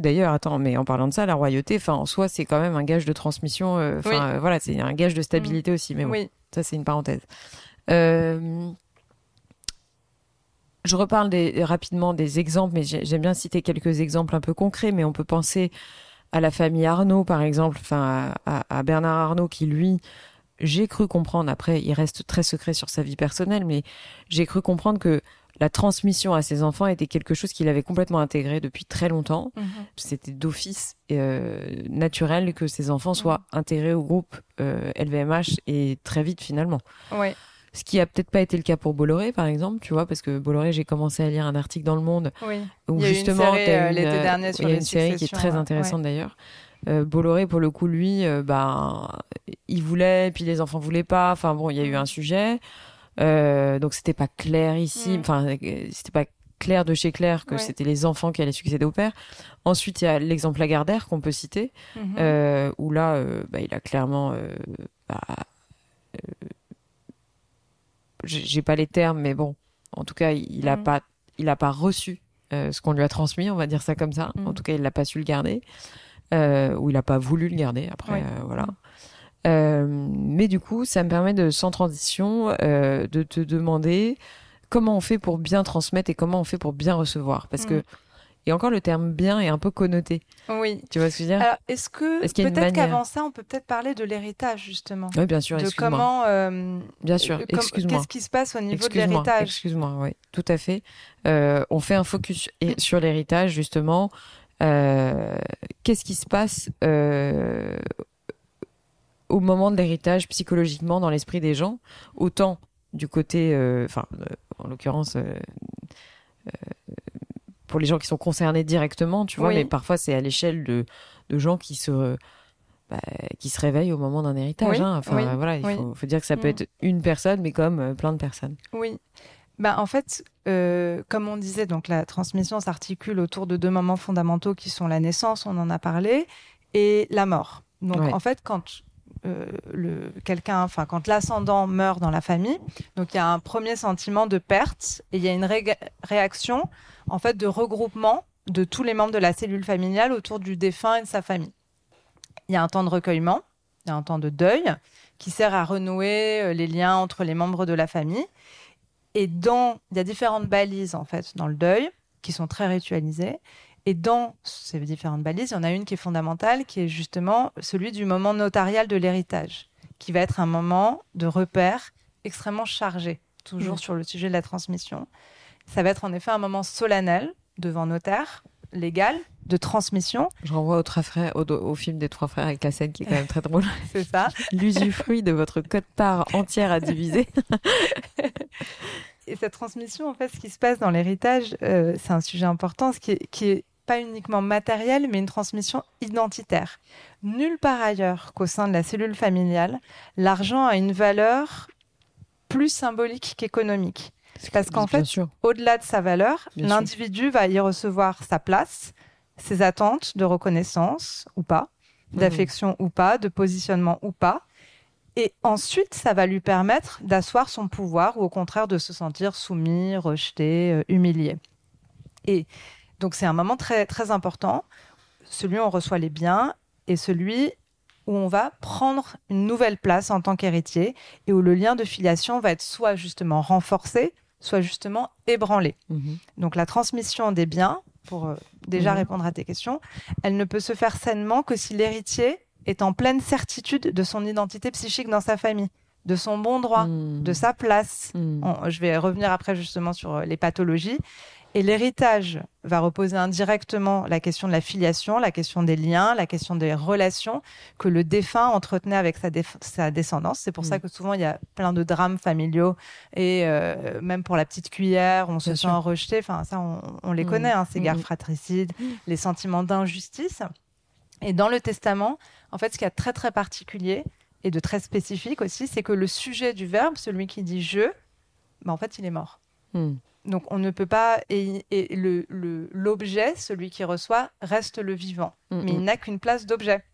D'ailleurs, attends, mais en parlant de ça, la royauté, enfin, en soi, c'est quand même un gage de transmission. euh, Enfin, Oui. euh, voilà, c'est un gage de stabilité aussi. Mais bon. Oui, Ça, c'est une parenthèse. Euh, Je reparle des- rapidement des exemples, mais j'ai- j'aime bien citer quelques exemples un peu concrets, mais on peut penser à la famille Arnaud, par exemple, enfin à, à- à Bernard Arnaud, qui lui, j'ai cru comprendre, après il reste très secret sur sa vie personnelle, mais j'ai cru comprendre que la transmission à ses enfants était quelque chose qu'il avait complètement intégré depuis très longtemps. Mhm. C'était d'office euh, naturel que ses enfants soient intégrés au groupe euh, LVMH et très vite finalement. Ouais. Ce qui a peut-être pas été le cas pour Bolloré, par exemple, tu vois, parce que Bolloré, j'ai commencé à lire un article dans Le Monde Oui. où Il y a eu une justement, série, t'as euh, une, l'été euh, dernier sur il y a une série qui est très ouais. intéressante d'ailleurs. Euh, Bolloré, pour le coup, lui, euh, ben, il voulait, puis les enfants voulaient pas. Enfin bon, il y a eu un sujet, Euh, donc c'était pas clair ici. Mm. Enfin, euh, c'était pas clair de chez clair que Ouais. c'était les enfants qui allaient succéder au père. Ensuite, il y a l'exemple Lagardère qu'on peut citer, Mhm. euh, où là, euh, bah, il a clairement, euh, bah, euh, j'ai pas les termes, mais bon, en tout cas, il a Mhm. pas, il a pas reçu euh, ce qu'on lui a transmis, on va dire ça comme ça. En tout cas, il l'a pas su le garder, euh, ou il a pas voulu le garder. Après, Ouais. euh, voilà. Euh, mais du coup, ça me permet de, sans transition, euh, de te demander comment on fait pour bien transmettre et comment on fait pour bien recevoir, parce que Mhm. et encore le terme bien est un peu connoté. Oui. Tu vois ce que je veux dire? Alors, est-ce que peut-être manière? qu'avant ça, on peut peut-être parler de l'héritage justement, Oui, bien sûr. de comment, euh, Bien sûr. euh, Excuse-moi. qu'est-ce qui se passe au niveau de l'héritage? excuse-moi, oui, tout à fait. Euh, on fait un focus et- sur l'héritage, justement. Euh, Qu'est-ce qui se passe euh, au moment de l'héritage psychologiquement dans l'esprit des gens Autant du côté, euh, enfin, euh, en l'occurrence, euh, euh, pour les gens qui sont concernés directement, tu vois, Oui. mais parfois c'est à l'échelle de, de gens qui se, bah, qui se réveillent au moment d'un héritage. Oui, hein. Enfin, oui, voilà, il faut, faut dire que ça peut Mm. être une personne, mais comme plein de personnes. Oui. Ben, en fait, euh, comme on disait, donc la transmission s'articule autour de deux moments fondamentaux qui sont la naissance, on en a parlé, et la mort. Donc Ouais. en fait, quand le quelqu'un, enfin quand l'ascendant meurt dans la famille, donc il y a un premier sentiment de perte et il y a une ré- réaction en fait de regroupement de tous les membres de la cellule familiale autour du défunt et de sa famille. Il y a un temps de recueillement, il y a un temps de deuil qui sert à renouer euh, les liens entre les membres de la famille. Et dans, il y a différentes balises en fait dans le deuil qui sont très ritualisées. Et dans ces différentes balises, il y en a une qui est fondamentale, qui est justement celui du moment notarial de l'héritage, qui va être un moment de repère extrêmement chargé. toujours Mm. sur le sujet de la transmission. Ça va être en effet un moment solennel devant notaire, légal, de transmission, Je renvoie aux trois frères, au, au film des trois frères avec la scène qui est quand même très drôle. c'est ça. L'usufruit de votre code-part entière à diviser. Et cette transmission, en fait, ce qui se passe dans l'héritage, euh, c'est un sujet important, ce qui est, qui est pas uniquement matériel, mais une transmission identitaire. Nulle part ailleurs qu'au sein de la cellule familiale, l'argent a une valeur plus symbolique qu'économique. Parce qu'en fait, au-delà de sa valeur, l'individu va y recevoir sa place, ses attentes de reconnaissance ou pas, d'affection ou pas, de positionnement ou pas. Et ensuite, ça va lui permettre d'asseoir son pouvoir ou au contraire de se sentir soumis, rejeté, euh, humilié. Et donc c'est un moment très, très important, celui où on reçoit les biens et celui où on va prendre une nouvelle place en tant qu'héritier et où le lien de filiation va être soit justement renforcé, soit justement ébranlé. Mhm. Donc la transmission des biens, pour euh, déjà Mhm. répondre à tes questions, elle ne peut se faire sainement que si l'héritier est en pleine certitude de son identité psychique dans sa famille, de son bon droit, Mhm. de sa place. On- je vais revenir après justement sur euh, les pathologies. Et l'héritage va reposer indirectement la question de la filiation, la question des liens, la question des relations que le défunt entretenait avec sa, descendance. C'est pour ça Mm. que souvent il y a plein de drames familiaux et euh, même pour la petite cuillère, on se sent rejeté. Enfin, ça, on, on les Mm. connaît, hein, ces Mm, guerres fratricides, les sentiments d'injustice. Et dans le testament, en fait, ce qui est très très particulier et de très spécifique aussi, c'est que le sujet du verbe, celui qui dit je, ben, en fait, il est mort. Donc on ne peut pas et, et le le- l'objet, celui qui reçoit, reste le vivant, Mhm. mais il n'a qu'une place d'objet.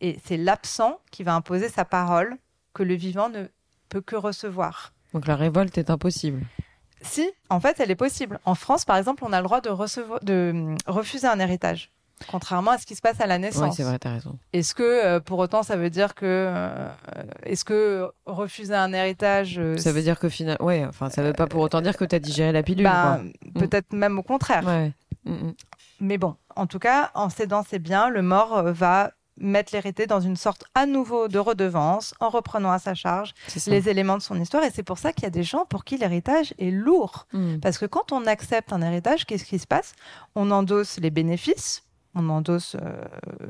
Et c'est l'absent qui va imposer sa parole que le vivant ne peut que recevoir. Donc la révolte est impossible. Si, en fait, elle est possible. En France, par exemple, on a le droit de recevoir, de hum, refuser un héritage. Contrairement à ce qui se passe à la Oui, naissance. c'est vrai, t'as raison. Est-ce que euh, pour autant ça veut dire que euh, est-ce que refuser un héritage euh, Ça veut dire que finalement, ouais, enfin, ça veut pas pour autant dire que t'as digéré la pilule. bah, peut-être même au contraire. Ouais. Mhm. Mais bon, en tout cas, en cédant ses biens, le mort va mettre l'hérité dans une sorte à nouveau de redevance en reprenant à sa charge les éléments de son histoire. Et c'est pour ça qu'il y a des gens pour qui l'héritage est lourd. Mhm. Parce que quand on accepte un héritage, qu'est-ce qui se passe? On endosse les bénéfices. On endosse euh,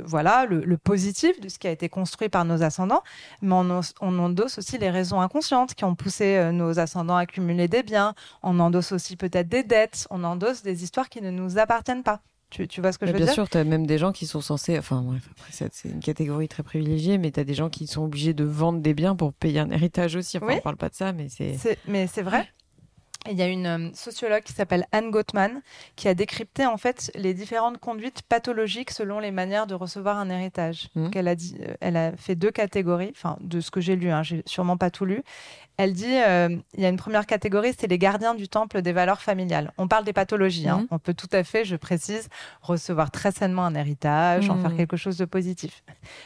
voilà le, le positif de ce qui a été construit par nos ascendants, mais on, os- on endosse aussi les raisons inconscientes qui ont poussé euh, nos ascendants à accumuler des biens. On endosse aussi peut-être des dettes. On endosse des histoires qui ne nous appartiennent pas. Tu, tu vois ce que Mais je veux bien dire? sûr, tu as même des gens qui sont censés. Enfin, bref, après, c'est une catégorie très privilégiée, mais tu as des gens qui sont obligés de vendre des biens pour payer un héritage aussi. Enfin, Oui. on parle pas de ça, mais. C'est- mais c'est vrai. Il y a une euh, sociologue qui s'appelle Anne Gottman qui a décrypté en fait les différentes conduites pathologiques selon les manières de recevoir un héritage. Donc, elle a dit, euh, elle a fait deux catégories, enfin de ce que j'ai lu, hein, j'ai sûrement pas tout lu. Elle dit, euh, il y a une première catégorie, c'est les gardiens du temple des valeurs familiales. On parle des pathologies. hein. Mhm. On peut tout à fait, je précise, recevoir très sainement un héritage, en faire quelque chose de positif.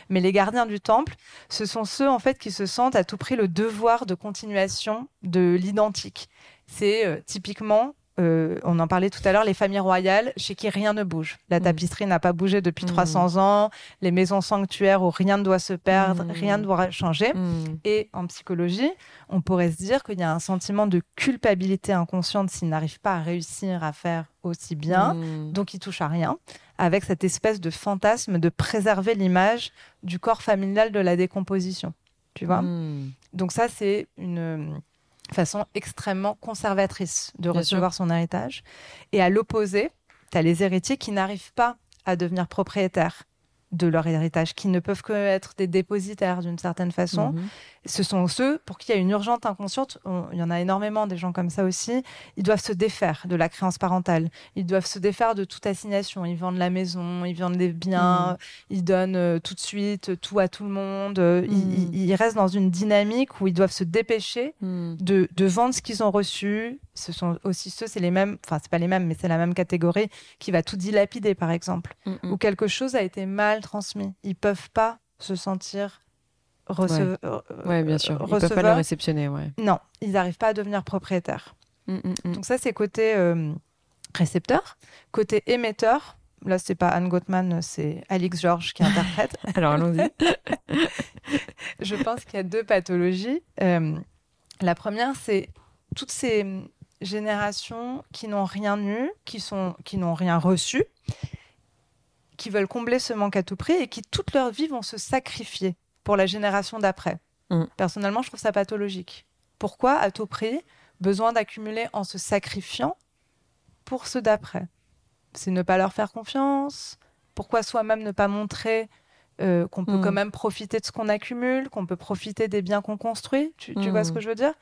Mais les gardiens du temple, ce sont ceux en fait qui se sentent à tout prix le devoir de continuation de l'identique. C'est euh, typiquement, euh, on en parlait tout à l'heure, les familles royales chez qui rien ne bouge. La Mm. tapisserie n'a pas bougé depuis Mm. 300 ans, les maisons sanctuaires où rien ne doit se perdre, Mm. rien ne doit changer. Mhm. Et en psychologie, on pourrait se dire qu'il y a un sentiment de culpabilité inconsciente s'il n'arrive pas à réussir à faire aussi bien Mhm. donc il touche à rien, avec cette espèce de fantasme de préserver l'image du corps familial de la décomposition. Tu vois? Donc ça, c'est une façon extrêmement conservatrice de Bien recevoir son héritage. Et à l'opposé, tu as les héritiers qui n'arrivent pas à devenir propriétaires de leur héritage, qui ne peuvent que être des dépositaires d'une certaine façon. Mhm. Ce sont ceux pour qui il y a une urgente inconsciente. On- il y en a énormément des gens comme ça aussi. Ils doivent se défaire de la créance parentale. Ils doivent se défaire de toute assignation. Ils vendent la maison, ils vendent des biens, ils donnent euh, tout de suite tout à tout le monde. Euh, ils- Mhm. Ils, ils restent dans une dynamique où ils doivent se dépêcher Mhm. de, de vendre ce qu'ils ont reçu. Ce sont aussi ceux, c'est les mêmes, enfin c'est pas les mêmes, mais c'est la même catégorie qui va tout dilapider par exemple Mhm. où quelque chose a été mal transmis. Ils peuvent pas se sentir receve- euh, Ouais, bien sûr. Ils peuvent pas le receveurs. réceptionner, ouais. Non, ils n'arrivent pas à devenir propriétaires. Mhm, mhm. Donc ça, c'est côté euh, récepteur. Côté émetteur, là, c'est pas Anne Gottman, c'est Alix George qui interprète. Alors allons-y. Je pense qu'il y a deux pathologies. Euh, la première, c'est toutes ces générations qui n'ont rien eu, qui sont, qui n'ont rien reçu, qui veulent combler ce manque à tout prix et qui toute leur vie vont se sacrifier pour la génération d'après. Mm. Personnellement, je trouve ça pathologique. Pourquoi, à tout prix, besoin d'accumuler en se sacrifiant pour ceux d'après? C'est ne pas leur faire confiance? Pourquoi soi-même ne pas montrer euh, qu'on peut Mm. quand même profiter de ce qu'on accumule, qu'on peut profiter des biens qu'on construit? Tu, tu vois Mm. ce que je veux dire?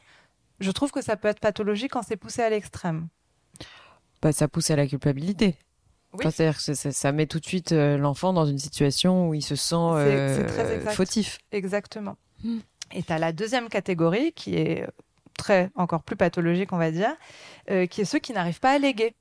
Je trouve que ça peut être pathologique quand c'est poussé à l'extrême. Bah, ça pousse à la culpabilité. Oui. Enfin, C'est-à-dire que ça, met tout de suite euh, l'enfant dans une situation où il se sent euh, très exact. fautif. Exactement. Mm. Et tu as la deuxième catégorie qui est très encore plus pathologique, on va dire, euh, qui est ceux qui n'arrivent pas à léguer.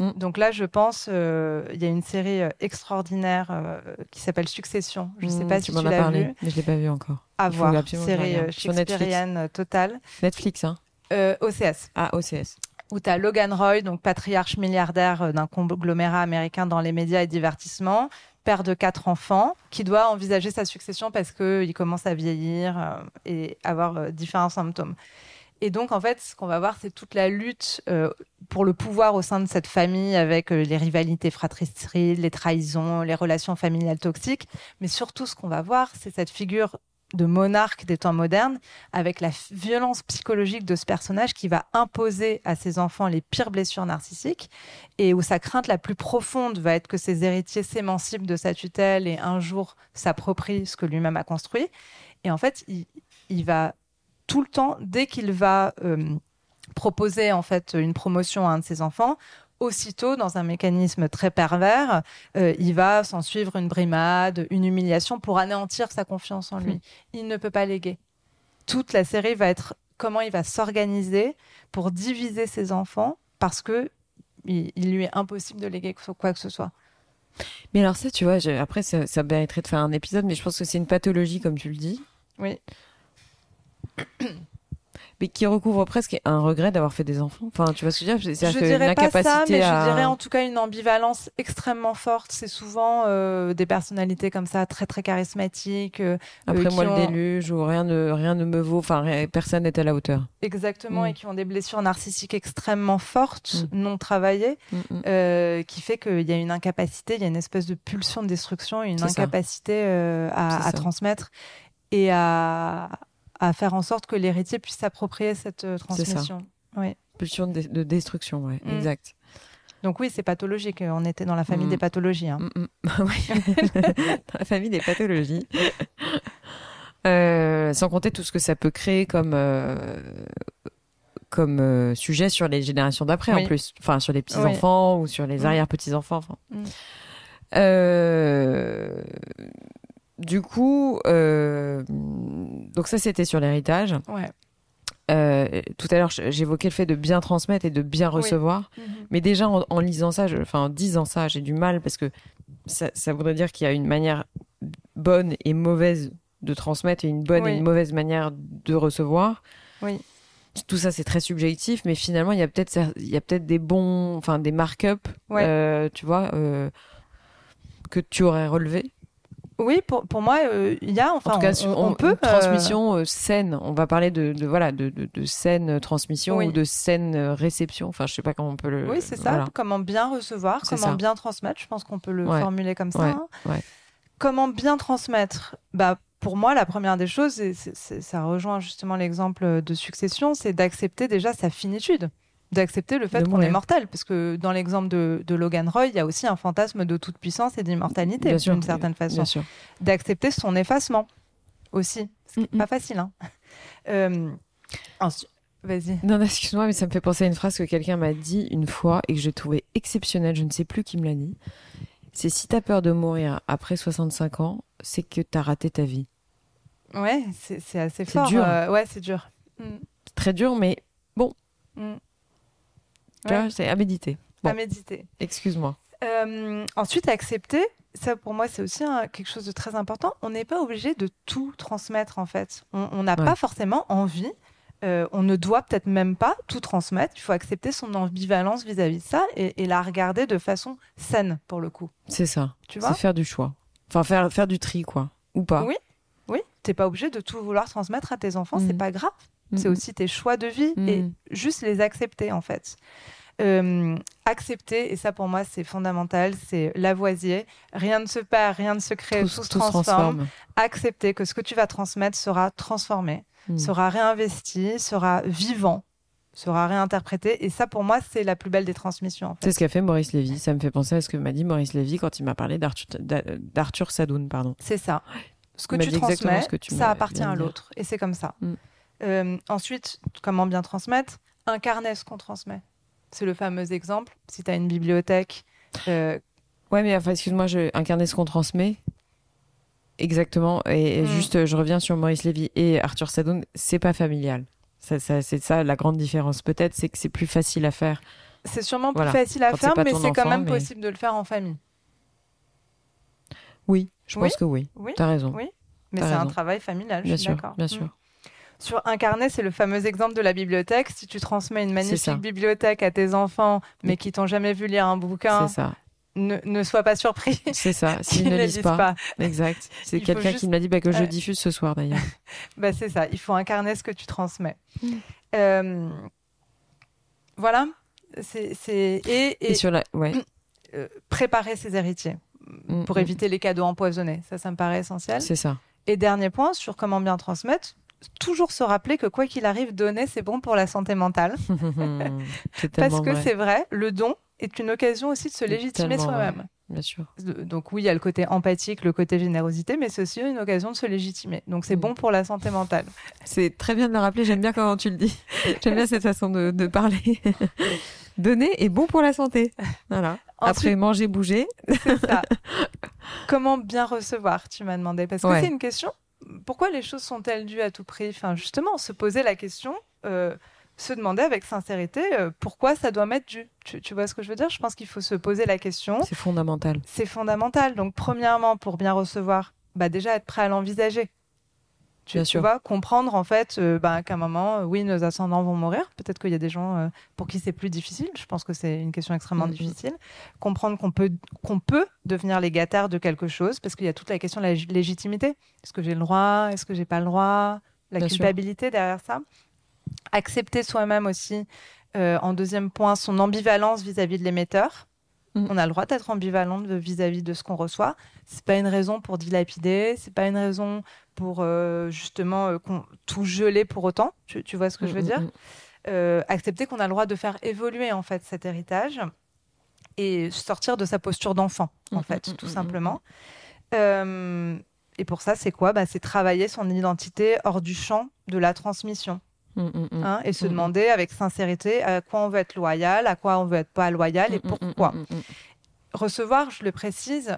Mm. Donc là, je pense, euh, il y a une série extraordinaire euh, qui s'appelle Succession. Je ne sais Mm, pas tu si m'en tu as l'as parlé, vu. mais je l'ai pas vu encore. À voir. Série regarde. Sur Netflix. shakespearienne totale. Netflix, hein Euh, OCS. Ah, OCS. Où tu as Logan Roy, donc patriarche milliardaire euh, d'un conglomérat américain dans les médias et divertissements, père de quatre enfants, qui doit envisager sa succession parce qu'il commence à vieillir euh, et avoir euh, différents symptômes. Et donc, en fait, ce qu'on va voir, c'est toute la lutte pour le pouvoir au sein de cette famille avec les rivalités fratricides, les trahisons, les relations familiales toxiques. Mais surtout, ce qu'on va voir, c'est cette figure de monarque des temps modernes avec la violence psychologique de ce personnage qui va imposer à ses enfants les pires blessures narcissiques et où sa crainte la plus profonde va être que ses héritiers s'émancipent de sa tutelle et un jour s'approprient ce que lui-même a construit. Et en fait, il, il va tout le temps, dès qu'il va euh, proposer en fait une promotion à un de ses enfants, aussitôt, dans un mécanisme très pervers, euh, il va s'en suivre une brimade, une humiliation pour anéantir sa confiance en lui. Il ne peut pas léguer. Toute la série va être comment il va s'organiser pour diviser ses enfants parce que il, il lui est impossible de léguer quoi que ce soit. Mais alors ça, tu vois, je- après, ça, ça mériterait de faire un épisode, mais je pense que c'est une pathologie, comme tu le dis, Oui. mais qui recouvre presque un regret d'avoir fait des enfants. Enfin, tu vois ce que je veux dire? Je C'est-à-dire une dirais pas ça, mais à... je dirais en tout cas une ambivalence extrêmement forte. C'est souvent euh, des personnalités comme ça, très très charismatiques. euh, Après euh, moi, qui le ont- déluge, ou rien ne, rien ne me vaut, enfin, rien- personne n'est à la hauteur. Exactement, Mm. et qui ont des blessures narcissiques extrêmement fortes, Mm. non travaillées, Mm, euh, qui fait qu'il y a une incapacité, il y a une espèce de pulsion de destruction, une incapacité à, à transmettre et à, à faire en sorte que l'héritier puisse s'approprier cette euh, C'est ça. transmission. Oui. Pulsion de, de destruction, ouais, Mm. exact. Donc oui, c'est pathologique. On était dans la famille Mm. des pathologies. hein. Mm, mm. Oui. Dans la famille des pathologies. Euh, sans compter tout ce que ça peut créer comme euh, comme euh, sujet sur les générations d'après Oui. en plus, enfin sur les petits Oui. enfants ou sur les arrière petits enfants. Enfin. Mm. Du coup, euh, donc ça c'était sur l'héritage. Ouais. Euh, tout à l'heure, j'évoquais le fait de bien transmettre et de bien Oui. recevoir. Mais déjà, en, en lisant ça, je- enfin, en disant ça, j'ai du mal parce que ça, ça voudrait dire qu'il y a une manière bonne et mauvaise de transmettre et une bonne et une mauvaise manière de recevoir. Oui. Tout ça, c'est très subjectif, mais finalement, il y a peut-être, des bons, enfin, des mark-up, Ouais. euh, tu vois, euh, que tu aurais relevé. Oui, pour, pour moi, euh, il y a, enfin, en tout cas, on, sur- on on- peut. une transmission euh, saine. On va parler de, de voilà, de, de, de saine transmission Oui. ou de saine euh, réception. Enfin, je sais pas comment on peut le. Oui, c'est ça. Comment bien recevoir, comment ça. bien transmettre. Je pense qu'on peut le Ouais. formuler comme ça. Ouais, hein. ouais. Comment bien transmettre Bah, pour moi, la première des choses, et ça rejoint justement l'exemple de succession, c'est d'accepter déjà sa finitude, d'accepter le fait qu'on est mortel, parce que dans l'exemple de, de Logan Roy, il y a aussi un fantasme de toute puissance et d'immortalité d'une certaine façon. D'accepter son effacement aussi, ce qui Mm, n'est pas facile. Hein. Euh, ensuite, vas-y. Non, non, excuse-moi, mais ça me fait penser à une phrase que quelqu'un m'a dit une fois et que j'ai trouvé exceptionnelle. Je ne sais plus qui me l'a dit. C'est si t'as peur de mourir après 65 ans, c'est que t'as raté ta vie. Ouais, c'est assez C'est fort. dur. euh, ouais, c'est dur. Mm, C'est très dur, mais mm. Ouais. c'est à méditer. Bon. À méditer. Excuse-moi. Euh, ensuite, accepter, ça pour moi c'est aussi un- quelque chose de très important. On n'est pas obligé de tout transmettre en fait. On n'a Ouais. pas forcément envie. euh, on ne doit peut-être même pas tout transmettre. Il faut accepter son ambivalence vis-à-vis de ça et, et la regarder de façon saine pour le coup. C'est ça. Tu C'est vois? faire du choix. Enfin, faire, faire du tri, quoi. Ou pas. Oui. Oui, t'es pas obligé de tout vouloir transmettre à tes enfants. C'est Mhm. pas grave. C'est Mhm. aussi tes choix de vie et Mhm. juste les accepter en fait. Euh, accepter, et ça pour moi c'est fondamental, c'est Lavoisier. Rien ne se perd, rien ne se crée, tout, se transforme. Accepter que ce que tu vas transmettre sera transformé, Mhm. sera réinvesti, sera vivant, sera réinterprété. Et ça pour moi c'est la plus belle des transmissions. En fait. C'est ce qu'a fait Maurice Lévy. Ça me fait penser à ce que m'a dit Maurice Lévy quand il m'a parlé d'Arthur, d'A- d'Arthur Sadoun. Pardon. C'est ça. Ce que tu transmets, ce que tu ça appartient à l'autre. Et c'est comme ça. Mm. Euh, ensuite, comment bien transmettre? Incarner ce qu'on transmet. C'est le fameux exemple. Si tu as une bibliothèque, euh, Ouais, mais enfin, excuse-moi, je incarner ce qu'on transmet. Exactement. Et, et Mm. juste, je reviens sur Maurice Lévy et Arthur Sadoun. C'est pas familial. Ça, ça- c'est ça la grande différence. Peut-être, c'est que c'est plus facile à faire. c'est sûrement Voilà. plus facile à Quand faire, mais c'est quand même mais- possible de le faire en famille. Oui, je Oui. pense que oui. Oui, T'as raison. oui. Mais c'est un travail familial, Bien je suis sûr, d'accord. bien Mm. sûr. Sur incarner, c'est le fameux exemple de la bibliothèque. Si tu transmets une magnifique bibliothèque à tes enfants, mais qui t'ont jamais vu lire un bouquin, ça. ne, ne sois pas surpris. C'est ça. S'ils ne lisent pas. Exact. C'est quelqu'un juste- qui me l'a dit bah, que je diffuse ce soir d'ailleurs. Bah, c'est ça, il faut incarner ce que tu transmets. Mm. Euh, voilà. C'est. Et, Et, et, sur la. Ouais. euh, préparer ses héritiers Mm, pour mm. éviter les cadeaux empoisonnés. Ça, ça me paraît essentiel. C'est ça. Et dernier point sur comment bien transmettre, toujours se rappeler que quoi qu'il arrive, donner, c'est bon pour la santé mentale. Parce que c'est vrai, le don est une occasion aussi de se légitimer soi-même. Bien sûr. Donc oui, il y a le côté empathique, le côté générosité, mais c'est aussi une occasion de se légitimer. Donc c'est Mm. bon pour la santé mentale. C'est très bien de le rappeler. J'aime bien comment tu le dis. J'aime bien cette façon de, de parler. Donner est bon pour la santé. Voilà. Après manger, bouger. c'est ça. Comment bien recevoir, tu m'as demandé. Parce que Ouais. c'est une question. Pourquoi les choses sont-elles dues à tout prix? Enfin, justement, se poser la question, euh, se demander avec sincérité euh, pourquoi ça doit m'être dû? Tu, tu vois ce que je veux dire? Je pense qu'il faut se poser la question. C'est fondamental. C'est fondamental. Donc, premièrement, pour bien recevoir, bah, déjà être prêt à l'envisager. Tu, Bien tu sûr. vois, comprendre en fait euh, bah, qu'à un moment, euh, oui, nos ascendants vont mourir. Peut-être qu'il y a des gens euh, pour qui c'est plus difficile. Je pense que c'est une question extrêmement difficile. Comprendre qu'on peut, qu'on peut devenir légataire de quelque chose, parce qu'il y a toute la question de la lég- légitimité. Est-ce que j'ai le droit? Est-ce que j'ai pas le droit? La Bien sûr. culpabilité derrière ça. Accepter soi-même aussi. euh, en deuxième point, son ambivalence vis-à-vis de l'émetteur. Mhm. On a le droit d'être ambivalent vis-à-vis de ce qu'on reçoit. C'est pas une raison pour dilapider. C'est pas une raison pour euh, justement euh, tout geler pour autant. Tu, tu vois ce que je veux Mm, dire mm, mm. Euh, Accepter qu'on a le droit de faire évoluer en fait cet héritage et sortir de sa posture d'enfant en Mm, fait, mm, tout mm, mm, simplement. Euh, et pour ça, c'est quoi? Bah, C'est travailler son identité hors du champ de la transmission. Mm, mm, mm. hein, et se Mm, mm. demander avec sincérité à quoi on veut être loyal, à quoi on veut être pas loyal et Mm, mm, pourquoi. mm, mm, mm. Recevoir, je le précise,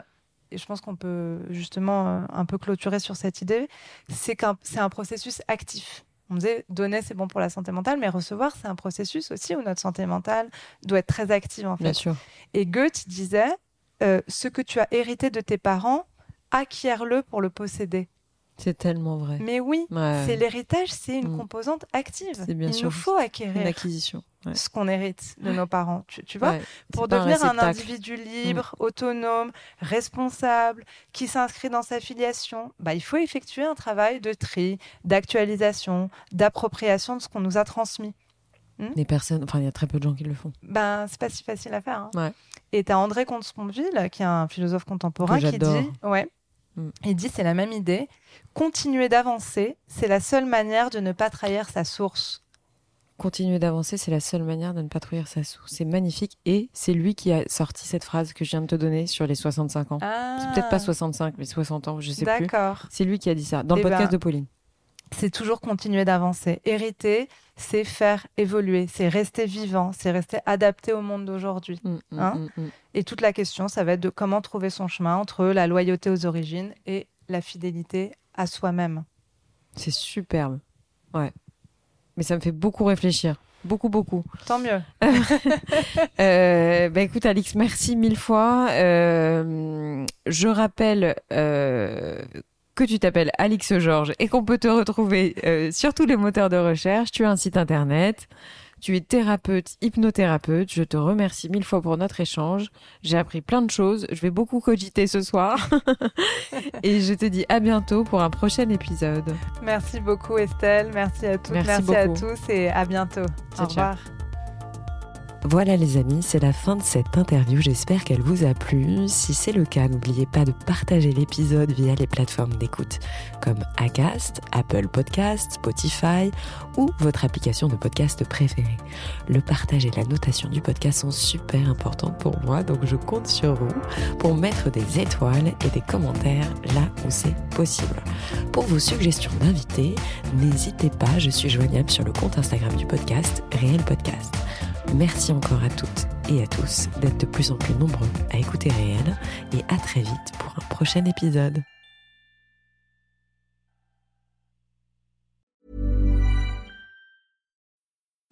et je pense qu'on peut justement euh, un peu clôturer sur cette idée, c'est qu'un c'est un processus actif. On disait donner c'est bon pour la santé mentale, mais recevoir c'est un processus aussi où notre santé mentale doit être très active en fait. Bien sûr. Et Goethe disait euh, ce que tu as hérité de tes parents, acquiert-le pour le posséder. C'est tellement vrai. Mais oui, Ouais. c'est l'héritage, c'est une Mm. composante active. C'est bien Il sûr nous faut Une acquérir acquisition. Ouais. ce qu'on hérite de nos parents. Tu, tu vois, Ouais. pour devenir un, réceptacle. Mm. individu libre, autonome, responsable, qui s'inscrit dans sa filiation, bah, il faut effectuer un travail de tri, d'actualisation, d'appropriation de ce qu'on nous a transmis. Les personnes, enfin, il y a très peu de gens qui le font. Ben, c'est pas si facile à faire. hein. Ouais. Et tu as André Comte-Sponville, qui est un philosophe contemporain, qui dit, ouais, Mm. il dit c'est la même idée. Continuer d'avancer, c'est la seule manière de ne pas trahir sa source. Continuer d'avancer, c'est la seule manière de ne pas trahir sa source. C'est magnifique. Et c'est lui qui a sorti cette phrase que je viens de te donner sur les 65 ans. C'est peut-être pas 65, mais 60 ans, je sais plus. Ah. D'accord. C'est lui qui a dit ça, dans le Eh podcast ben, de Pauline. c'est toujours continuer d'avancer. Hériter, c'est faire évoluer, c'est rester vivant, c'est rester adapté au monde d'aujourd'hui. Mm, mm, Hein mm, mm. Et toute la question, ça va être de comment trouver son chemin entre la loyauté aux origines et la fidélité à soi-même. C'est superbe. Ouais. Mais ça me fait beaucoup réfléchir. Beaucoup, beaucoup. Tant mieux. Euh, bah écoute, Alix, merci mille fois. Euh, je rappelle euh, que tu t'appelles Alix Georges et qu'on peut te retrouver euh, sur tous les moteurs de recherche. Tu as un site internet. Tu es thérapeute, hypnothérapeute. Je te remercie mille fois pour notre échange. J'ai appris plein de choses. Je vais beaucoup cogiter ce soir. et je te dis à bientôt pour un prochain épisode. Merci beaucoup Estelle. Merci à toutes. Merci, à tous et à bientôt. Au revoir. Voilà les amis, c'est la fin de cette interview. J'espère qu'elle vous a plu. Si c'est le cas, n'oubliez pas de partager l'épisode via les plateformes d'écoute comme Acast, Apple Podcast, Spotify ou votre application de podcast préférée. Le partage et la notation du podcast sont super importantes pour moi, donc je compte sur vous pour mettre des étoiles et des commentaires là où c'est possible. Pour vos suggestions d'invités, n'hésitez pas, je suis joignable sur le compte Instagram du podcast, Réel Podcast. Merci encore à toutes et à tous d'être de plus en plus nombreux à écouter Réel et à très vite pour un prochain épisode.